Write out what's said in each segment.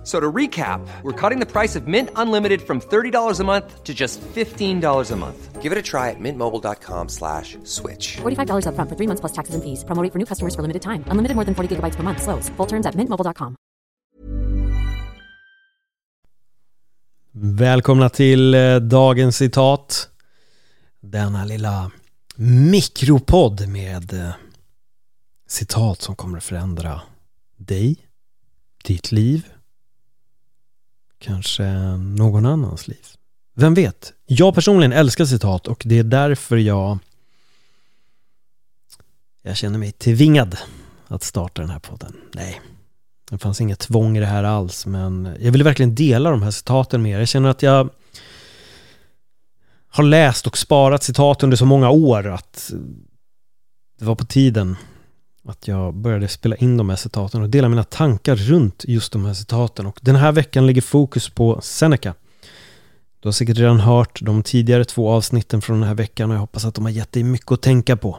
F- So to recap, we're cutting the price of Mint Unlimited from $30 a month to just $15 a month. Give it a try at mintmobile.com slash switch. $45 upfront for three months plus taxes and fees. Promo rate for new customers for limited time. Unlimited more than 40 gigabytes per month. Slows. Full terms at mintmobile.com. Välkomna till eh, dagens citat. Denna lilla mikropodd med eh, citat som kommer att förändra dig, ditt liv, kanske någon annans liv. Vem vet? Jag personligen älskar citat och det är därför jag jag känner mig tvingad att starta den här podden. Nej, det fanns inget tvång i det här alls, men jag ville verkligen dela de här citaten med er. Jag känner att jag har läst och sparat citat under så många år att det var på tiden att jag började spela in de här citaten och dela mina tankar runt just de här citaten. Och den här veckan ligger fokus på Seneca. Du har säkert redan hört de tidigare två avsnitten från den här veckan och jag hoppas att de har gett dig mycket att tänka på.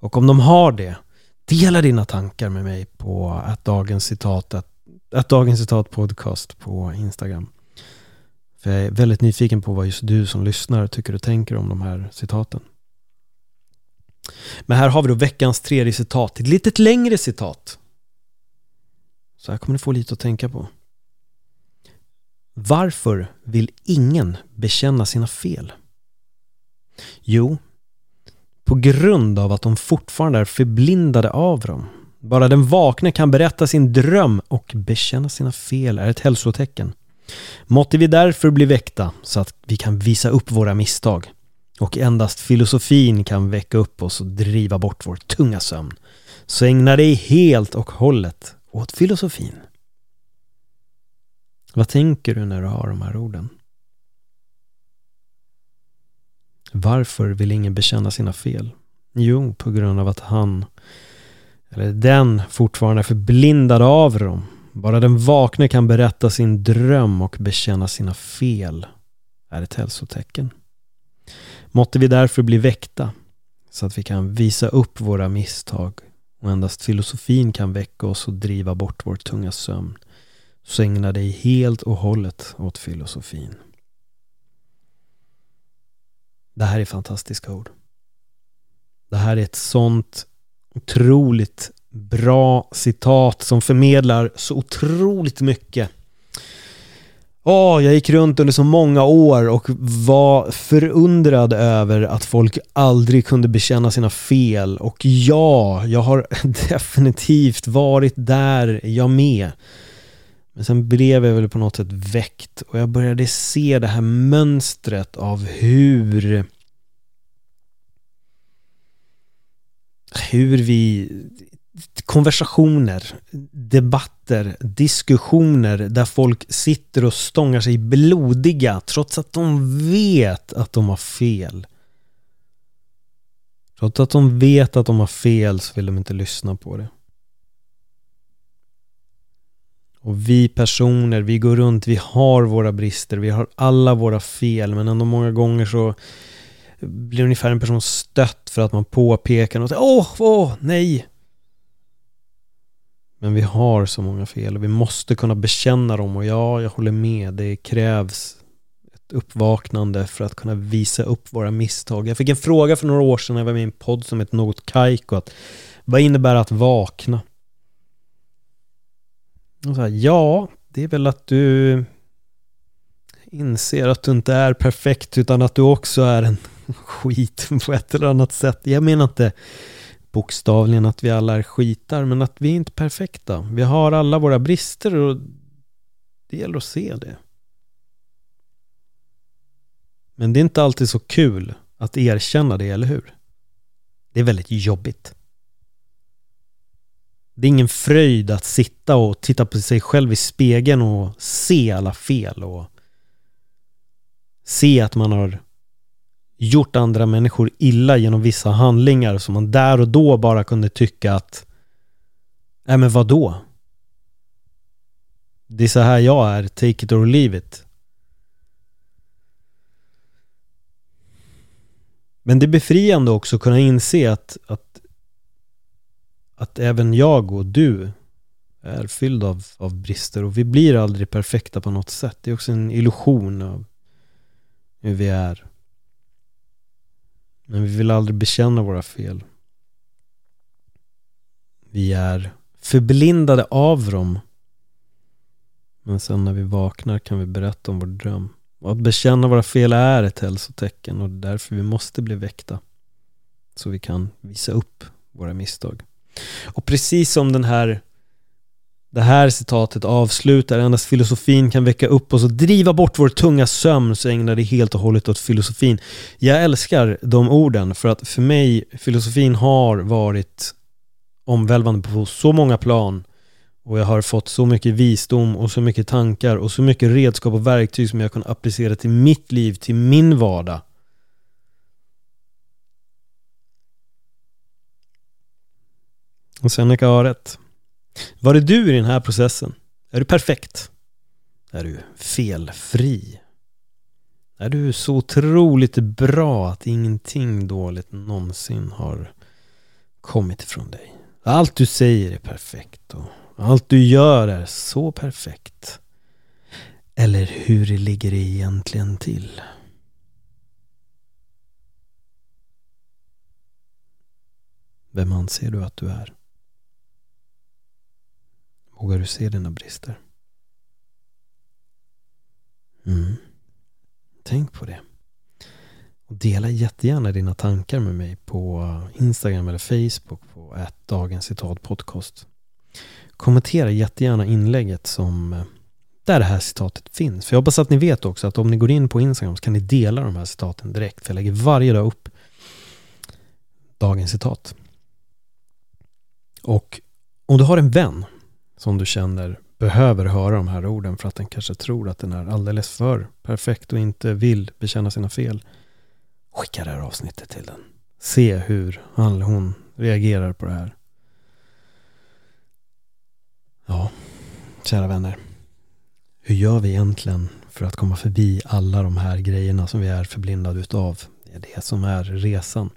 Och om de har det, dela dina tankar med mig på att dagens citat, att, att dagens citat podcast på Instagram. För jag är väldigt nyfiken på vad just du som lyssnar tycker och tänker om de här citaten. Men här har vi då veckans tredje citat, ett litet längre citat. Så här kommer du få lite att tänka på. Varför vill ingen bekänna sina fel? Jo, på grund av att de fortfarande är förblindade av dem. Bara den vakne kan berätta sin dröm och bekänna sina fel är ett hälsotecken. Måtte vi därför bli väckta så att vi kan visa upp våra misstag. Och endast filosofin kan väcka upp oss och driva bort vår tunga sömn. Så ägna dig helt och hållet åt filosofin. Vad tänker du när du har de här orden? Varför vill ingen bekänna sina fel? Jo, på grund av att han, eller den, fortfarande är förblindad av dem. Bara den vakne kan berätta sin dröm och bekänna sina fel är ett hälsotecken. Måtte vi därför bli väckta så att vi kan visa upp våra misstag och endast filosofin kan väcka oss och driva bort vår tunga sömn. Så ägna dig helt och hållet åt filosofin. Det här är fantastiska ord. Det här är ett sånt otroligt bra citat som förmedlar så otroligt mycket. Åh, jag gick runt under så många år och var förundrad över att folk aldrig kunde bekänna sina fel. Och ja, jag har definitivt varit där, jag med. Men sen blev jag väl på något sätt väckt och jag började se det här mönstret av hur hur vi konversationer, debatter, diskussioner där folk sitter och stångar sig blodiga trots att de vet att de har fel. Trots att de vet att de har fel så vill de inte lyssna på det. Och vi personer, vi går runt, vi har våra brister, vi har alla våra fel men ändå många gånger så blir ungefär en person stött för att man påpekar något. Åh, åh, nej! Men vi har så många fel och vi måste kunna bekänna dem och ja, jag håller med. Det krävs ett uppvaknande för att kunna visa upp våra misstag. Jag fick en fråga för några år sedan när jag var med i en podd som hette Något Kaiko. Att, vad innebär att vakna? Och så här, ja, det är väl att du inser att du inte är perfekt utan att du också är en skit på ett eller annat sätt. Jag menar inte bokstavligen att vi alla är skitar, men att vi är inte perfekta. Vi har alla våra brister och det gäller att se det. Men det är inte alltid så kul att erkänna det, eller hur? Det är väldigt jobbigt. Det är ingen fröjd att sitta och titta på sig själv i spegeln och se alla fel och se att man har gjort andra människor illa genom vissa handlingar som man där och då bara kunde tycka att Nej men vadå? Det är så här jag är, take it or leave it. Men det är befriande också att kunna inse att, att, att även jag och du är fylld av, av brister och vi blir aldrig perfekta på något sätt. Det är också en illusion av hur vi är. Men vi vill aldrig bekänna våra fel. Vi är förblindade av dem. Men sen när vi vaknar kan vi berätta om vår dröm. Och att bekänna våra fel är ett hälsotecken och därför vi måste bli väckta. Så vi kan visa upp våra misstag. Och precis som den här det här citatet avslutar endast filosofin kan väcka upp oss och driva bort vår tunga sömn så ägnar det helt och hållet åt filosofin. Jag älskar de orden för att för mig filosofin har varit omvälvande på så många plan och jag har fått så mycket visdom och så mycket tankar och så mycket redskap och verktyg som jag kan applicera till mitt liv, till min vardag. Och Seneca har rätt. Var är du i den här processen? Är du perfekt? Är du felfri? Är du så otroligt bra att ingenting dåligt någonsin har kommit ifrån dig? Allt du säger är perfekt och allt du gör är så perfekt. Eller hur ligger det egentligen till? Vem anser du att du är? Vågar du se dina brister? Mm. Tänk på det. Och dela jättegärna dina tankar med mig på Instagram eller Facebook på ett Dagens Citat Podcast. Kommentera jättegärna inlägget som eh, där det här citatet finns. För jag hoppas att ni vet också att om ni går in på Instagram så kan ni dela de här citaten direkt. För jag lägger varje dag upp dagens citat. Och om du har en vän som du känner behöver höra de här orden för att den kanske tror att den är alldeles för perfekt och inte vill bekänna sina fel. Skicka det här avsnittet till den. Se hur han eller hon reagerar på det här. Ja, kära vänner. Hur gör vi egentligen för att komma förbi alla de här grejerna som vi är förblindade utav? Det är det som är resan.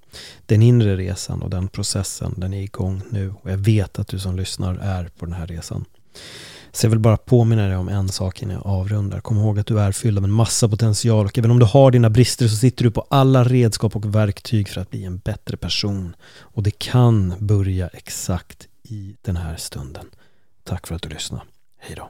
Den inre resan och den processen, den är igång nu. Och jag vet att du som lyssnar är på den här resan. Så jag vill bara påminna dig om en sak innan jag avrundar. Kom ihåg att du är fylld av en massa potential och även om du har dina brister så sitter du på alla redskap och verktyg för att bli en bättre person. Och det kan börja exakt i den här stunden. Tack för att du lyssnade. Hej då.